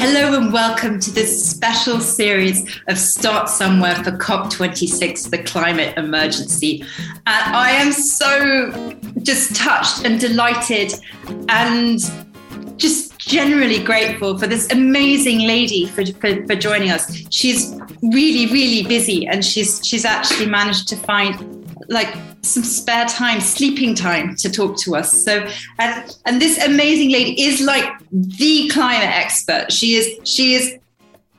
Hello and welcome to this special series of Start Somewhere for COP26, the climate emergency. And I am so just touched and delighted and just generally grateful for this amazing lady for, for, for joining us. She's really, really busy and she's she's actually managed to find like some spare time, sleeping time to talk to us. So, and, and this amazing lady is like the climate expert. She is, she is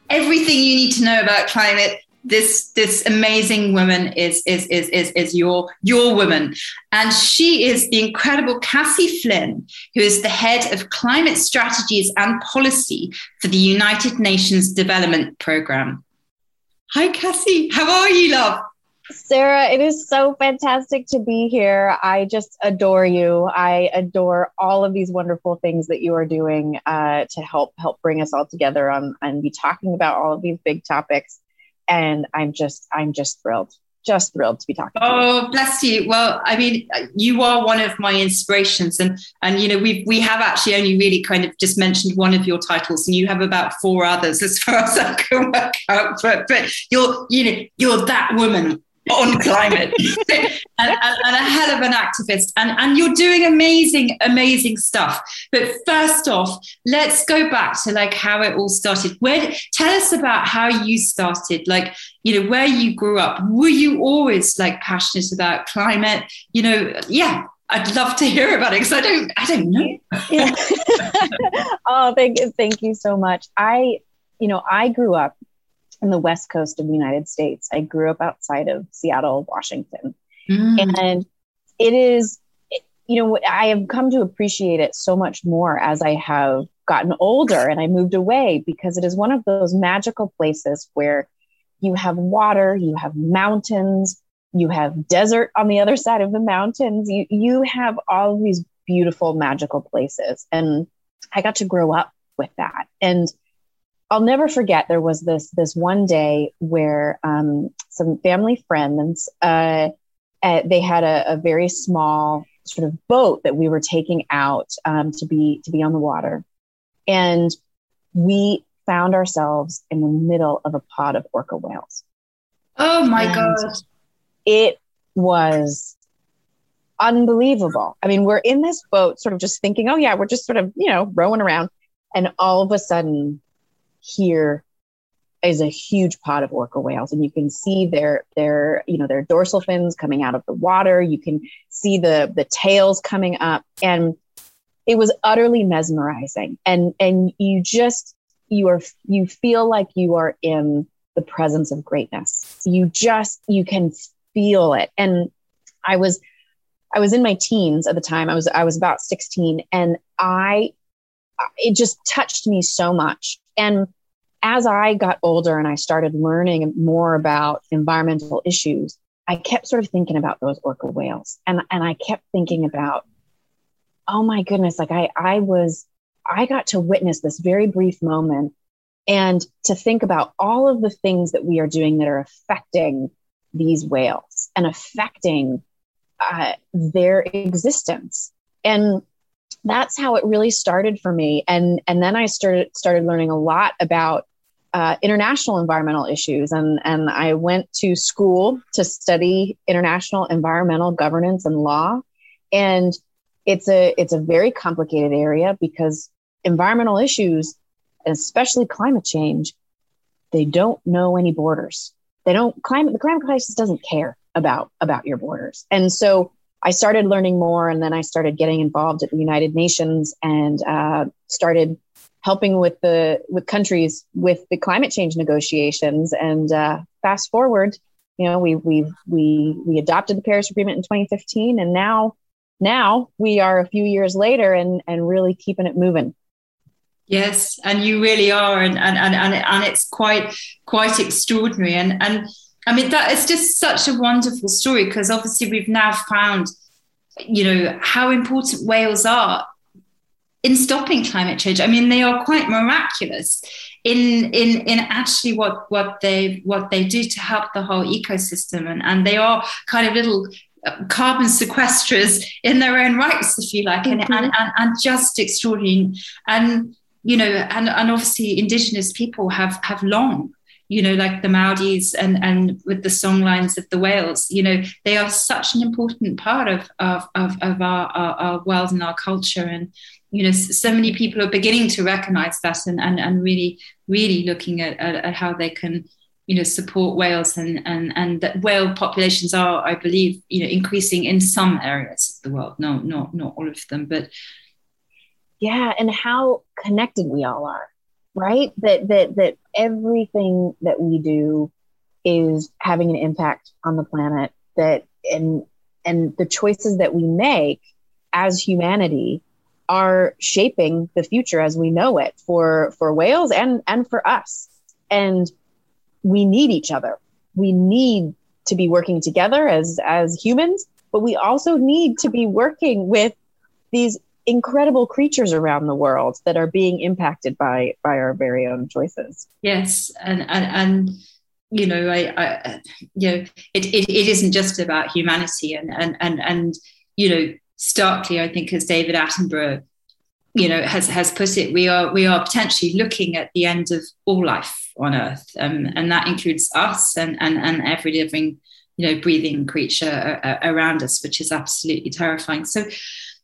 everything you need to know about climate. This, this amazing woman is, is, is, is, is your, your woman. And she is the incredible Cassie Flynn, who is the head of climate strategies and policy for the United Nations Development Programme. Hi, Cassie. How are you, love? Sarah, it is so fantastic to be here. I just adore you. I adore all of these wonderful things that you are doing uh, to help help bring us all together on and be talking about all of these big topics. And I'm just I'm just thrilled, just thrilled to be talking. Oh, bless you. Well, I mean, you are one of my inspirations, and and you know we we have actually only really kind of just mentioned one of your titles, and you have about four others as far as I can work out. But but you're you know you're that woman on climate and, and, and, a hell of an activist and, and you're doing amazing amazing stuff but first off let's go back to like how it all started where tell us about how you started like you know where you grew up were you always like passionate about climate you know yeah I'd love to hear about it because I don't I don't know. yeah. oh, thank you, thank you so much. I, you know, I grew up in the west coast of the United States. I grew up outside of Seattle, Washington. Mm. And it is, you know, I have come to appreciate it so much more as I have gotten older and I moved away because it is one of those magical places where you have water, you have mountains, you have desert on the other side of the mountains. You you have all of these beautiful magical places and I got to grow up with that. And I'll never forget there was this this one day where um, some family friends uh, uh, they had a, a, very small sort of boat that we were taking out um, to be to be on the water, and we found ourselves in the middle of a pod of orca whales. Oh my and god! It was unbelievable. I mean, we're in this boat, sort of just thinking, oh yeah, we're just sort of you know rowing around, and all of a sudden here is a huge pod of orca whales. And you can see their their you know their dorsal fins coming out of the water. You can see the the tails coming up. And it was utterly mesmerizing. And and you just you are you feel like you are in the presence of greatness. You just you can feel it. And i was i was in my teens at the time. I was i was about 16 and i it just touched me so much and as I got older and I started learning more about environmental issues, I kept sort of thinking about those orca whales. And, and I kept thinking about, oh my goodness, like I, I was, I got to witness this very brief moment and to think about all of the things that we are doing that are affecting these whales and affecting uh, their existence. And that's how it really started for me. And and then i started started learning a lot about uh, international environmental issues. And and i went to school to study international environmental governance and law. And it's a it's a very complicated area because environmental issues especially climate change they don't know any borders. They don't climate the climate crisis doesn't care about about your borders. And so I started learning more, and then I started getting involved at the United Nations and uh, started helping with the with countries with the climate change negotiations. And uh, fast forward, you know, we we we we adopted the Paris Agreement in 2015, and now now we are a few years later and and really keeping it moving. Yes, and you really are, and and and and, and it's quite quite extraordinary, and and I mean, that is just such a wonderful story because obviously we've now found, you know, how important whales are in stopping climate change. I mean, they are quite miraculous in in in actually what what they what they do to help the whole ecosystem, and and they are kind of little uh, carbon sequesters in their own rights, if you like, and, mm-hmm. and, and, and just extraordinary. And you know, and, and obviously indigenous people have have long you know, like the Maoris and, and with the songlines of the whales, you know, they are such an important part of, of, of, of our, our, our, world and our culture. And, you know, so many people are beginning to recognize that and, and, and really, really looking at, at, at how they can, you know, support whales and, and, and that whale populations are, I believe, you know, increasing in some areas of the world, no, not, not all of them, but. Yeah. And how connected we all are right? That that that everything that we do is having an impact on the planet that and and the choices that we make as humanity are shaping the future as we know it for for whales and and for us. And we need each other. We need to be working together as as humans but we also need to be working with these incredible creatures around the world that are being impacted by by our very own choices. Yes and and, and you know I, I you know it, it, it isn't just about humanity and and and and you know starkly i think as david attenborough you know has has put it we are we are potentially looking at the end of all life on earth um, and that includes us and and and every living you know breathing creature around us which is absolutely terrifying. So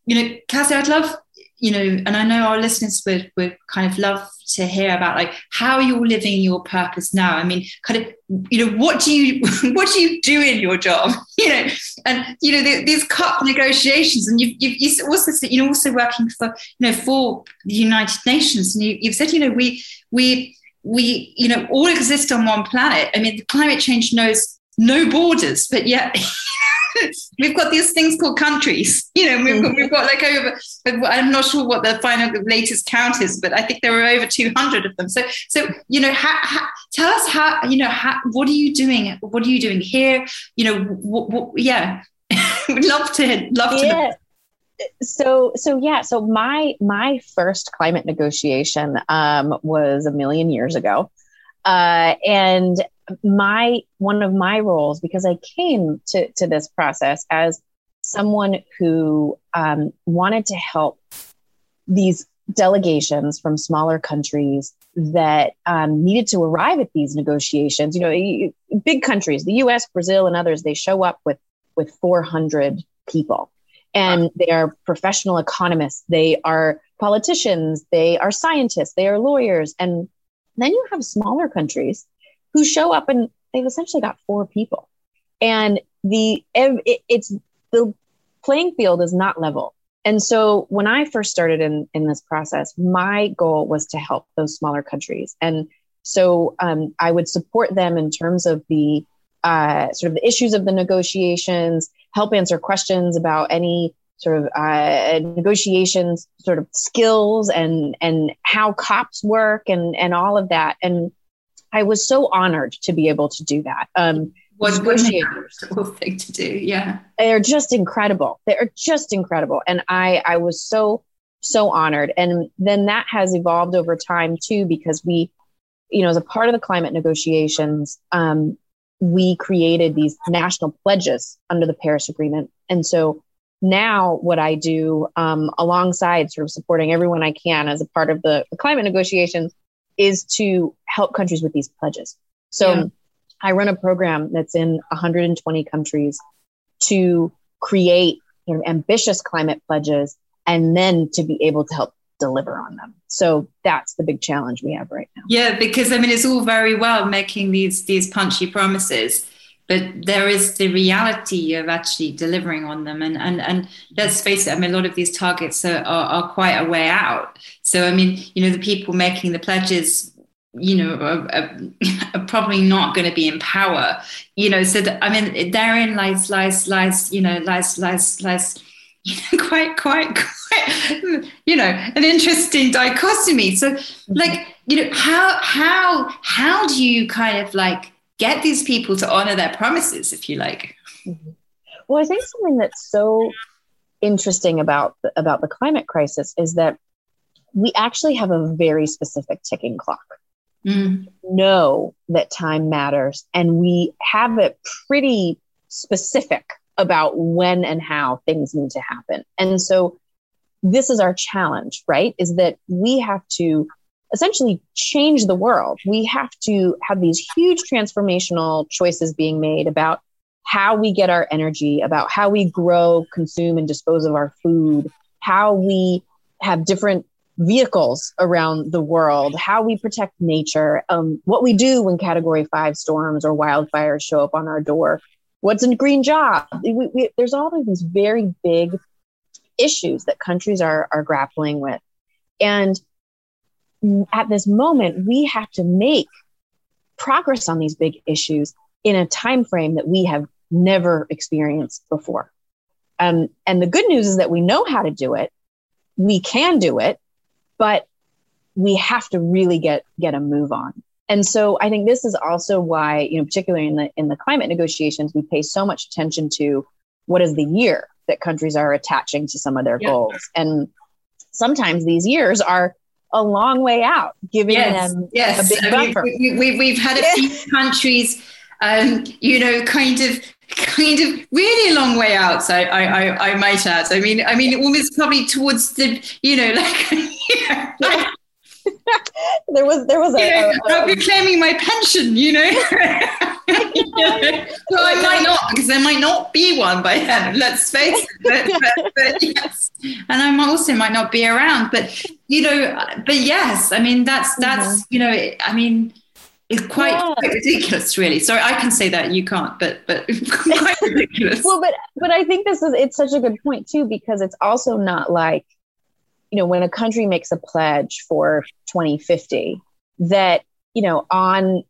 you know, Cassie, I'd love, you know, and I know our listeners would would kind of love to hear about like how you're living your purpose now. I mean, kind of, you know, what do you what do you do in your job? You know, and you know the, these COP negotiations, and you've, you've you also said you're also working for you know for the United Nations, and you, you've said you know we we we you know all exist on one planet. I mean, the climate change knows no borders, but yet we've got these things called countries, you know, we've got, we've got like over, I'm not sure what the final, the latest count is, but I think there are over 200 of them. So, so, you know, ha, ha, tell us how, you know, what are you doing? What are you doing here? You know, what, what, yeah, we'd love to, love to so so yeah so my my first climate negotiation um, was a million years ago uh, and my one of my roles because I came to to this process as someone who um, wanted to help these delegations from smaller countries that um, needed to arrive at these negotiations. You know, big countries, the U.S., Brazil, and others, they show up with with 400 people, and they are professional economists, they are politicians, they are scientists, they are lawyers, and then you have smaller countries who show up and they've essentially got four people. And the it, it's the playing field is not level. And so when I first started in in this process, my goal was to help those smaller countries. And so um, I would support them in terms of the uh, sort of the issues of the negotiations, help answer questions about any sort of uh, negotiations sort of skills and and how cops work and and all of that and I was so honored to be able to do that. Um, what negotiators thing to do, yeah. They're just incredible. They're just incredible, and I I was so so honored. And then that has evolved over time too, because we, you know, as a part of the climate negotiations, um, we created these national pledges under the Paris Agreement, and so now what I do um, alongside sort of supporting everyone I can as a part of the, the climate negotiations is to help countries with these pledges. So yeah. I run a program that's in 120 countries to create you know, ambitious climate pledges and then to be able to help deliver on them. So that's the big challenge we have right now. Yeah, because I mean it's all very well making these these punchy promises, but there is the reality of actually delivering on them. And and and let's face it i mean a lot of these targets are, are, are quite a way out. So i mean you know the people making the pledges you know are, are, are probably not going to be in power. You know so that, i mean therein lies lies lies you know lies lies lies quite quite quite you know an interesting dichotomy. So like you know how how how do you kind of like get these people to honor their promises, if you like. Mm-hmm. Well, I think something that's so interesting about the, about the climate crisis is that we actually have a very specific ticking clock. Mm. Know that time matters, and we have it pretty specific about when and how things need to happen. And so this is our challenge, right? Is that we have to essentially change the world. We have to have these huge transformational choices being made about how we get our energy, about how we grow, consume, and dispose of our food, how we have different vehicles around the world, how we protect nature, um, what we do when category five storms or wildfires show up on our door, what's a green job. We, we, there's all of these very big issues that countries are, are grappling with. And at this moment, we have to make progress on these big issues in a time frame that we have never experienced before. Um, and the good news is that we know how to do it. We can do it, but we have to really get get a move on. And so I think this is also why, you know, particularly in the in the climate negotiations, we pay so much attention to what is the year that countries are attaching to some of their yeah. goals. And sometimes these years are a long way out, giving yes, them yes. a big buffer. We, we, we've had a few countries, um, you know, kind of kind of really a long way out. So I, I, I might add. I mean, I mean, almost probably towards the, you know, like. You know, yeah. there was there was a, a, a, I'll be claiming my pension, you know. Well, I might not because there might not be one by then. Let's face it. But, but, but yes, and I also might not be around. But you know, but yes, I mean that's that's mm-hmm. you know, I mean. It's quite, yeah. quite, ridiculous, really. Sorry, I can say that you can't, but but quite ridiculous. well, but but I think this is it's such a good point too because it's also not like you know, when a country makes a pledge for 2050, that, you know, on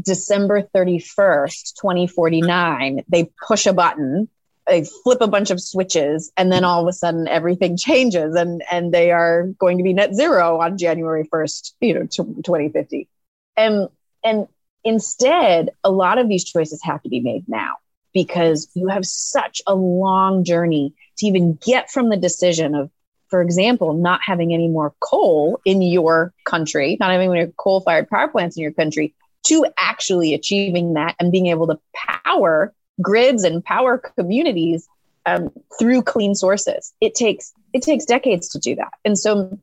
December 31st, 2049, they push a button, they flip a bunch of switches, and then all of a sudden everything changes and, and they are going to be net zero on January 1st, you know, 2050. And, and instead, a lot of these choices have to be made now because you have such a long journey to even get from the decision of for example, not having any more coal in your country, not having any coal fired power plants in your country, to actually achieving that and being able to power grids and power communities um, through clean sources. It takes it takes decades to do that, and so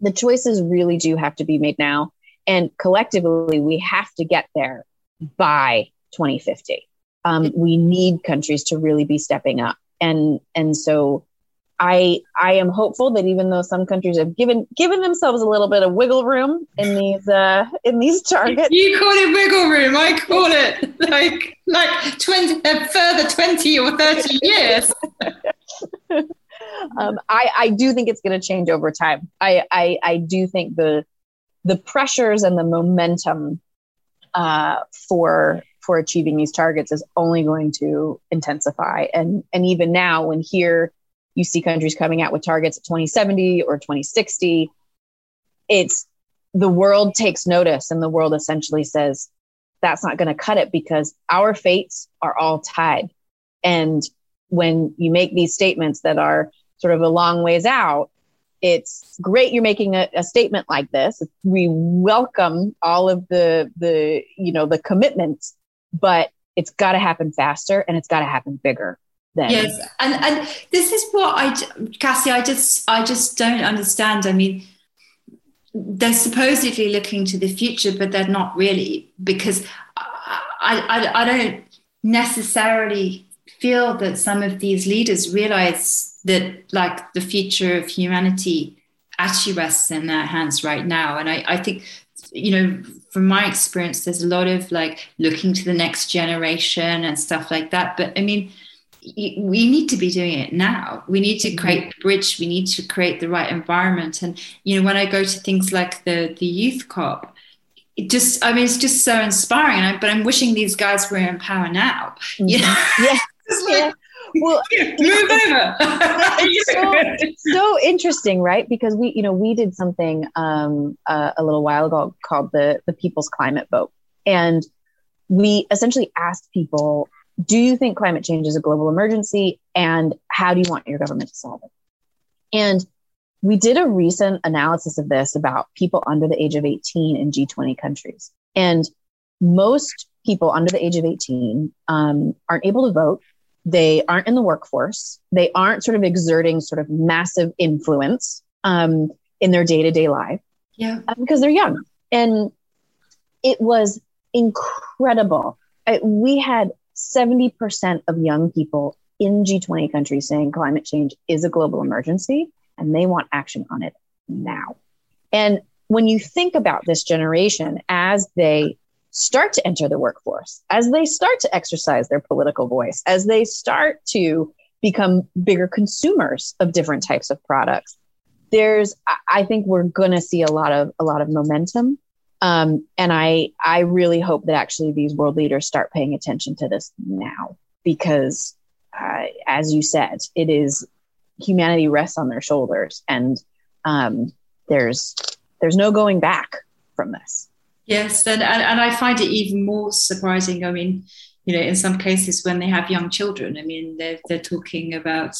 the choices really do have to be made now. And collectively, we have to get there by 2050. Um, we need countries to really be stepping up, and and so I I am hopeful that even though some countries have given given themselves a little bit of wiggle room in these uh, in these targets, you call it wiggle room. I call it like like twenty uh, further twenty or thirty years. um, I I do think it's going to change over time. I, I I do think the the pressures and the momentum uh, for for achieving these targets is only going to intensify. And and even now, when here you see countries coming out with targets at 2070 or 2060 it's the world takes notice and the world essentially says that's not going to cut it because our fates are all tied. And when you make these statements that are sort of a long ways out it's great you're making a, a statement like this. We welcome all of the the you know the commitments but it's got to happen faster and it's got to happen bigger then. Yes, and and this is what I, Cassie, I just I just don't understand. I mean, they're supposedly looking to the future, but they're not really because I I, I don't necessarily feel that some of these leaders realize that like the future of humanity actually rests in their hands right now, and I I think you know from my experience there's a lot of like looking to the next generation and stuff like that but i mean we need to be doing it now. We need to mm-hmm. create the bridge. We need to create the right environment. And you know, when I go to things like the the youth COP, it just I mean, it's just so inspiring. I, but I'm wishing these guys were in power now. Mm-hmm. You know? Yeah. yeah. Well, move over. so, so interesting, right? Because we, you know, we did something um, uh, a little while ago called the the People's Climate Vote, and we essentially asked people do you think climate change is a global emergency? And how do you want your government to solve it? And we did a recent analysis of this about people under the age of 18 in G20 countries. And most people under the age of 18 um, aren't able to vote they aren't in the workforce, they aren't sort of exerting sort of massive influence um, in their day to day life. Yeah. Uh, because they're young. And it was incredible. I, we had 70% of young people in G20 countries saying climate change is a global emergency and they want action on it now. And when you think about this generation as they start to enter the workforce, as they start to exercise their political voice, as they start to become bigger consumers of different types of products, there's I think we're going to see a lot of a lot of momentum. Um, and I I really hope that actually these world leaders start paying attention to this now because, uh, as you said, it is humanity rests on their shoulders, and um, there's there's no going back from this. Yes, and, and, and I find it even more surprising. I mean, you know, in some cases when they have young children, I mean, they're they're talking about.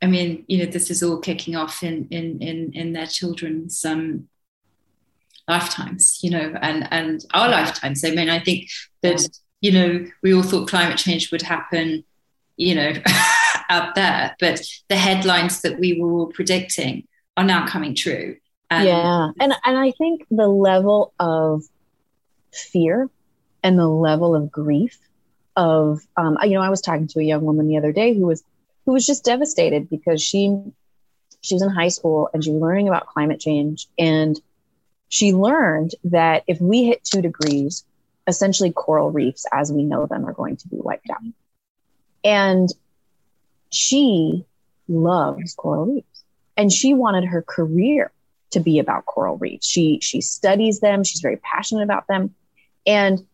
I mean, you know, this is all kicking off in in in in their children's um, lifetimes, you know, and and our lifetimes. I mean, I think that you know we all thought climate change would happen, you know, out there, but the headlines that we were all predicting are now coming true. Yeah, and and I think the level of fear and the level of grief of um, you know I was talking to a young woman the other day who was who was just devastated because she she was in high school and she was learning about climate change and she learned that if we hit two degrees essentially coral reefs as we know them are going to be wiped out and she loves coral reefs and she wanted her career to be about coral reefs. She she studies them. She's very passionate about them, and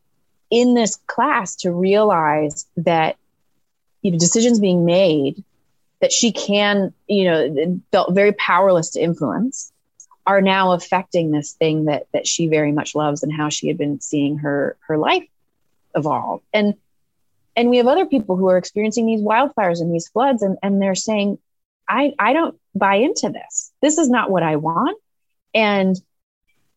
in this class to realize that you know decisions being made that she can you know felt very powerless to influence are now affecting this thing that that she very much loves and how she had been seeing her her life evolve. And and we have other people who are experiencing these wildfires and these floods and and they're saying i i don't buy into this. This is not what i want. And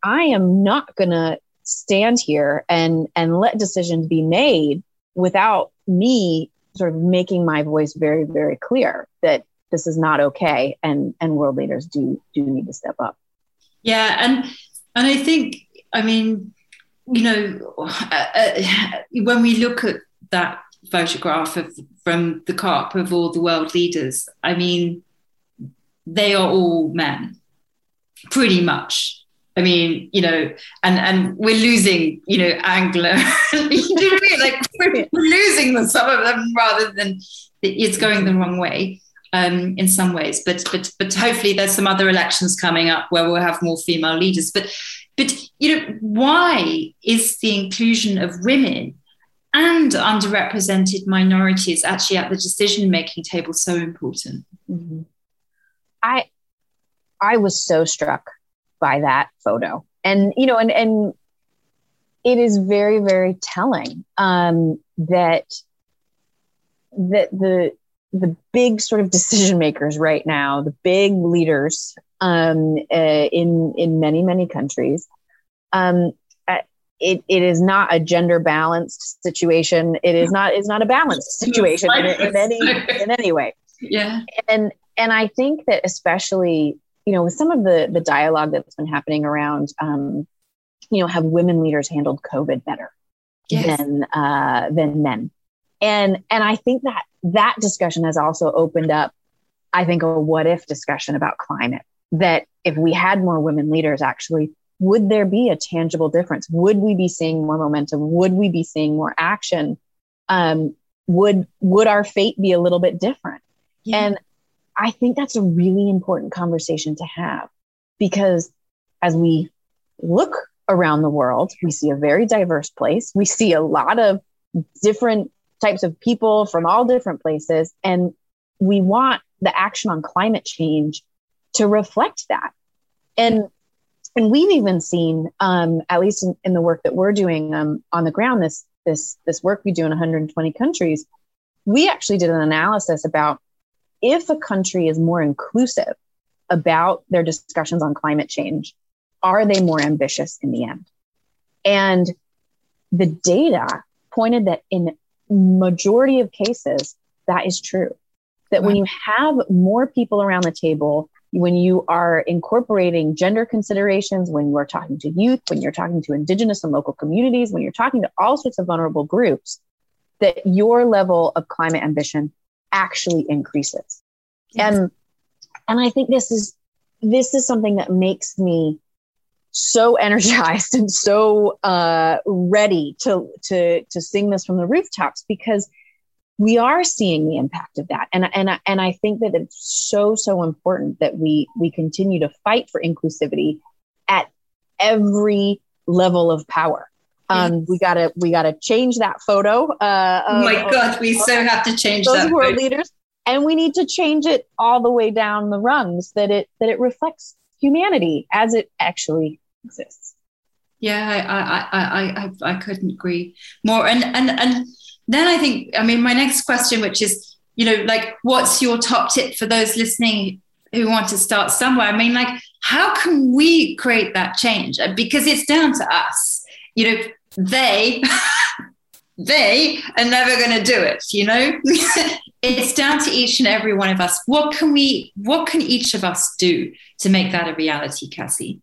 I am not going to stand here and and let decisions be made without me sort of making my voice very very clear that this is not okay and and world leaders do do need to step up yeah and and i think i mean you know uh, uh, when we look at that photograph of from the COP of all the world leaders i mean they are all men pretty much. I mean, you know, and and we're losing, you know, Angela. you know what I mean? Like we're, we're losing them, some of them rather than it's going the wrong way um, in some ways. But but but hopefully there's some other elections coming up where we'll have more female leaders. But but you know, why is the inclusion of women and underrepresented minorities actually at the decision making table so important? Mm-hmm. I I was so struck by that photo. And, you know, and, and it is very, very telling um, that, that the, the big sort of decision makers right now, the big leaders um, uh, in, in many, many countries, um, uh, it, it is not a gender balanced situation. It is not, it's not a balanced situation in, in any, in any way. Yeah. And, and I think that especially you know, with some of the the dialogue that's been happening around, um, you know, have women leaders handled COVID better yes. than uh, than men? And and I think that that discussion has also opened up, I think, a what if discussion about climate. That if we had more women leaders, actually, would there be a tangible difference? Would we be seeing more momentum? Would we be seeing more action? Um, would would our fate be a little bit different? Yeah. And I think that's a really important conversation to have because as we look around the world, we see a very diverse place. We see a lot of different types of people from all different places. And we want the action on climate change to reflect that. And and we've even seen, um, at least in, in, the work that we're doing um, on the ground, this this this work we do in 120 countries, we actually did an analysis about if a country is more inclusive about their discussions on climate change, are they more ambitious in the end? And the data pointed that in majority of cases, that is true. That when you have more people around the table, when you are incorporating gender considerations, when you are talking to youth, when you're talking to indigenous and local communities, when you're talking to all sorts of vulnerable groups, that your level of climate ambition actually increases. Yes. And and I think this is this is something that makes me so energized and so uh, ready to to to sing this from the rooftops because we are seeing the impact of that and and and I think that it's so so important that we we continue to fight for inclusivity at every level of power um, we gotta we gotta change that photo. Uh, oh my God, we so have to change those that. world leaders, and we need to change it all the way down the rungs that it that it reflects humanity as it actually exists. Yeah, I I I I, couldn't agree more. And and and then I think I mean my next question, which is you know like what's your top tip for those listening who want to start somewhere? I mean like how can we create that change? Uh, because it's down to us. You know, they they are never going to do it you know it's down to each and every one of us. What can we what can each of us do to make that a reality cassie?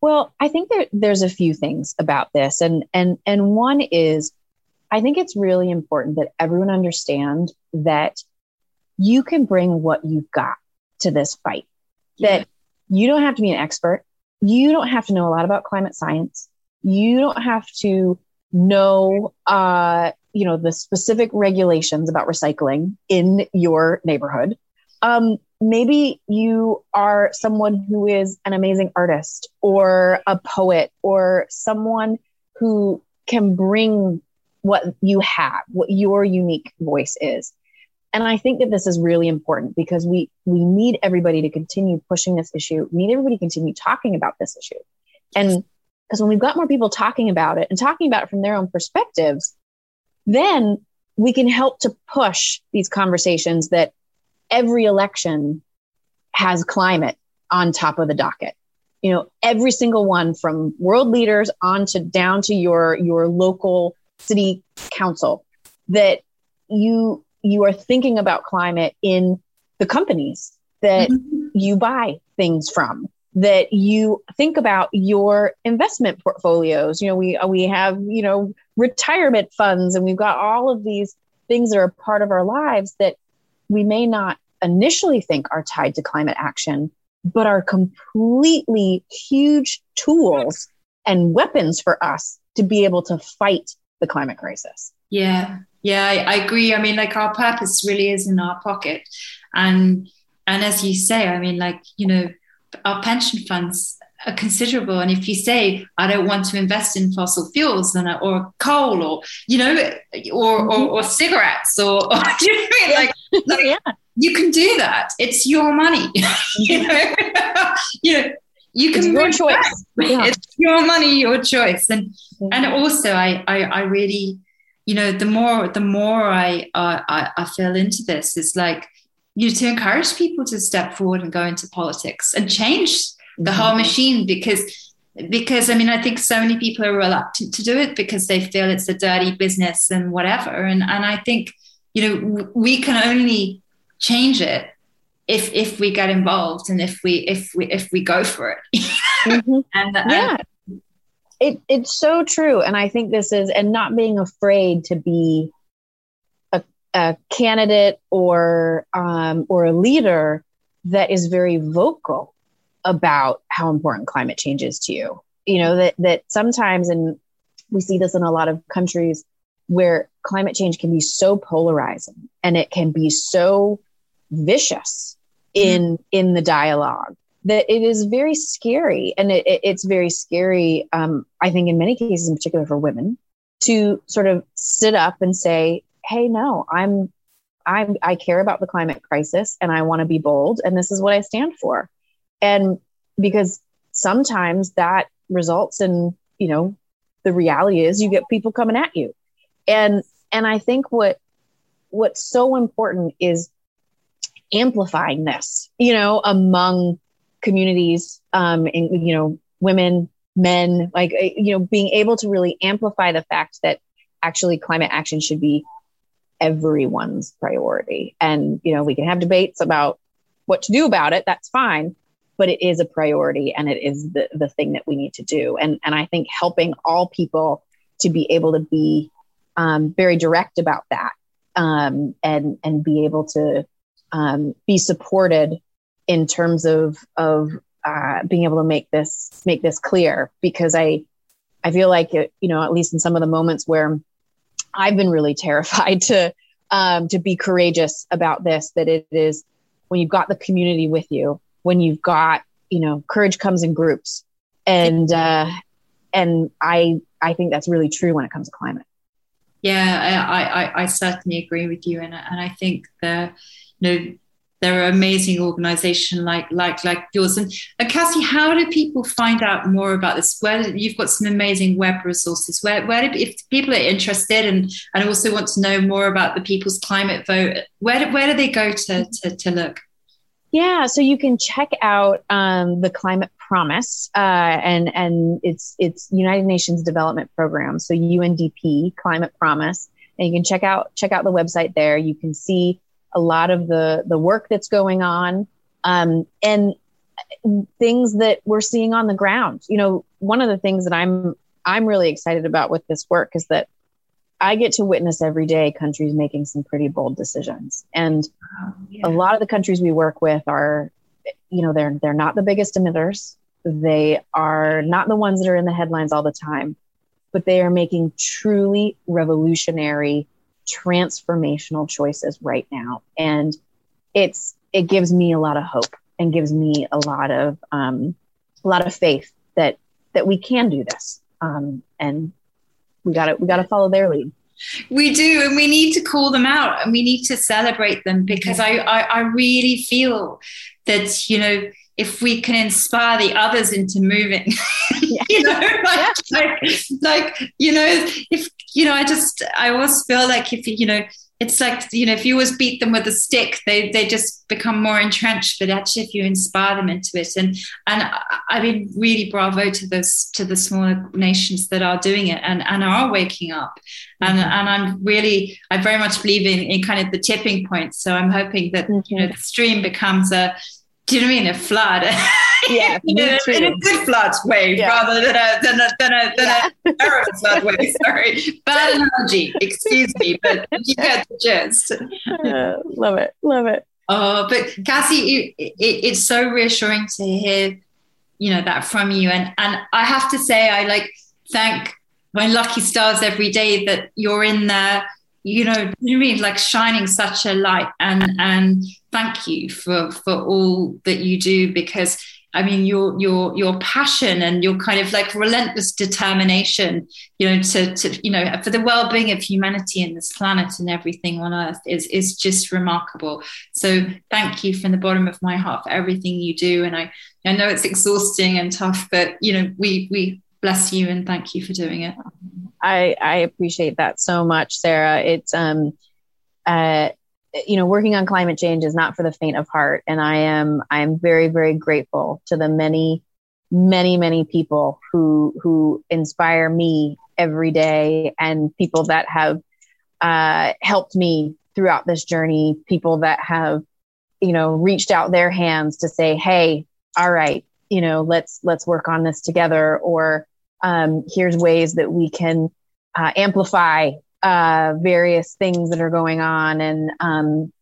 Well i think there, there's a few things about this and and and one is i think it's really important that everyone understand that you can bring what you've got to this fight. Yeah. that you don't have to be an expert. You don't have to know a lot about climate science. You don't have to know uh, you know the specific regulations about recycling in your neighborhood. Um, maybe you are someone who is an amazing artist or a poet or someone who can bring what you have what your unique voice is. And i think that this is really important because we we need everybody to continue pushing this issue. We need everybody to continue talking about this issue. And because when we've got more people talking about it and talking about it from their own perspectives, then we can help to push these conversations that every election has climate on top of the docket. You know, every single one from world leaders on to down to your your local city council that you you are thinking about climate in the companies that mm-hmm. you buy things from that you think about your investment portfolios. You know, we we have you know retirement funds, and we've got all of these things that are part of our lives that we may not initially think are tied to climate action, but are completely huge tools and weapons for us to be able to fight the climate crisis. Yeah, yeah, I, I agree. I mean, like our purpose really is in our pocket, and and as you say, I mean, like you know our pension funds are considerable. And if you say, I don't want to invest in fossil fuels then, or coal or, you know, or, or, mm-hmm. or cigarettes or, or you know I mean? like, like yeah. you can do that. It's your money. you know, you know, you can it's your choice. Yeah. It's your money, your choice. And, mm-hmm. and also I, I, I really, you know, the more, the more I, uh, I, I fell into this is like, you know, to encourage people to step forward and go into politics and change the mm-hmm. whole machine because because I mean I think so many people are reluctant to do it because they feel it's a dirty business and whatever and and I think you know we can only change it if if we get involved and if we if we if we go for it mm-hmm. and yeah it, it's so true and I think this is and not being afraid to be a candidate or um, or a leader that is very vocal about how important climate change is to you. You know that that sometimes, and we see this in a lot of countries where climate change can be so polarizing and it can be so vicious in mm. in the dialogue that it is very scary and it, it, it's very scary um, i think in many cases in particular for women to sort of sit up and say hey, no, I'm I'm I care about the climate crisis and I want to be bold and this is what I stand for. And because sometimes that results in, you know, the reality is you get people coming at you. And and I think what what's so important is amplifying this, you know, among communities um and you know, women, men, like you know, being able to really amplify the fact that actually climate action should be everyone's priority. And, you know, we can have debates about what to do about it. That's fine. But it is a priority and it is the, the thing that we need to do. And, and I think helping all people to be able to be um, very direct about that um, and, and be able to um, be supported in terms of, of uh, being able to make this, make this clear because I, I feel like it, you know, at least in some of the moments where I've been really terrified to um, to be courageous about this. That it is when you've got the community with you, when you've got you know, courage comes in groups, and uh, and I I think that's really true when it comes to climate. Yeah, I I, I certainly agree with you, and and I think the you know there are amazing organization like like like yours. And, and cassie how do people find out more about this? Where you've got some amazing web resources. Where where do, if people are interested and and also want to know more about the people's climate vote where do, where do they go to to, to look? Yeah, so you can check out um, the Climate Promise, uh, and and it's it's United Nations Development Program, so UNDP Climate Promise, and you can check out check out the website there. You can see a lot of the the work that's going on um, and things that we're seeing on the ground. You know, one of the things that I'm I'm really excited about with this work is that I get to witness every day countries making some pretty bold decisions, and oh, yeah. a lot of the countries we work with are, you know, they're they're not the biggest emitters. They are not the ones that are in the headlines all the time, but they are making truly revolutionary transformational choices right now. And it's it gives me a lot of hope and gives me a lot of um, a lot of faith that that we can do this. Um, and we got to we got to follow their lead we do and we need to call them out and we need to celebrate them because mm-hmm. I, I, I really feel that you know if we can inspire the others into moving you know like, yeah. like, like you know if you know i just i always feel like if you know it's like you know if you always beat them with a stick they they just become more entrenched but actually if you inspire them into it and and i mean really bravo to those to the smaller nations that are doing it and and are waking up. And mm-hmm. and i'm really i very much believe in in kind of the tipping point. So i'm hoping that you. know the stream becomes a do you know what I mean? A flood. Yeah, in, a, in, a, good flood way yeah. rather than a than a than a, than yeah. a terrible flood way. Sorry, bad analogy. Excuse me, but you get the gist. Uh, love it, love it. Oh, but Cassie, it, it, it's so reassuring to hear, you know, that from you. And and I have to say, I like thank my lucky stars every day that you're in there you know, you mean like shining such a light and and thank you for for all that you do because I mean your your your passion and your kind of like relentless determination, you know, to to you know for the well-being of humanity and this planet and everything on Earth is is just remarkable. So thank you from the bottom of my heart for everything you do. And I I know it's exhausting and tough, but you know we we bless you and thank you for doing it. I, I appreciate that so much, Sarah. It's, um, uh, you know, working on climate change is not for the faint of heart. And I am, I am very, very grateful to the many, many, many people who, who inspire me every day and people that have, uh, helped me throughout this journey, people that have, you know, reached out their hands to say, Hey, all right, you know, let's, let's work on this together or, um, here's ways that we can uh, amplify uh, various things that are going on and um,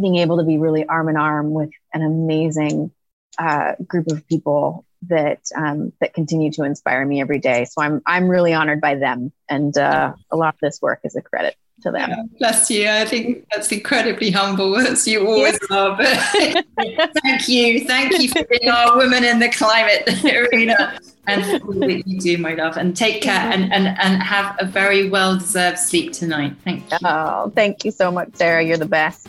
being able to be really arm in arm with an amazing uh, group of people that um, that continue to inspire me every day. So I'm I'm really honored by them, and uh, a lot of this work is a credit to them. Yeah, bless you. I think that's incredibly humble, as you always yes. are. But thank you, thank you for being our woman in the climate arena and all that you do, my love. And take care mm-hmm. and, and, and have a very well deserved sleep tonight. Thank you. Oh, thank you so much, Sarah. You're the best.